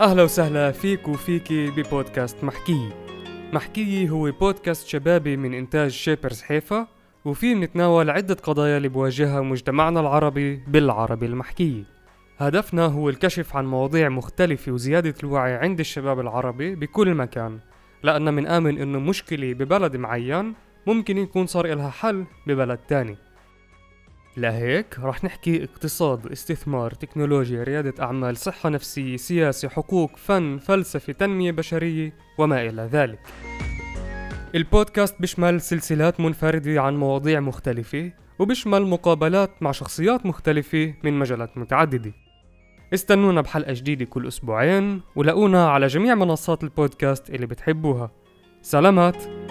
أهلا وسهلا فيك وفيكي ببودكاست محكي. محكي هو بودكاست شبابي من إنتاج شيبرز حيفا وفيه بنتناول عدة قضايا اللي بواجهها مجتمعنا العربي بالعربي المحكي. هدفنا هو الكشف عن مواضيع مختلفة وزيادة الوعي عند الشباب العربي بكل مكان لأن منآمن إنه مشكلة ببلد معين ممكن يكون صار إلها حل ببلد تاني. لهيك رح نحكي اقتصاد استثمار تكنولوجيا ريادة أعمال صحة نفسية سياسة حقوق فن فلسفة تنمية بشرية وما إلى ذلك. البودكاست بيشمل سلسلات منفردة عن مواضيع مختلفة وبيشمل مقابلات مع شخصيات مختلفة من مجالات متعددة. استنونا بحلقة جديدة كل أسبوعين ولاقونا على جميع منصات البودكاست اللي بتحبوها. سلامات.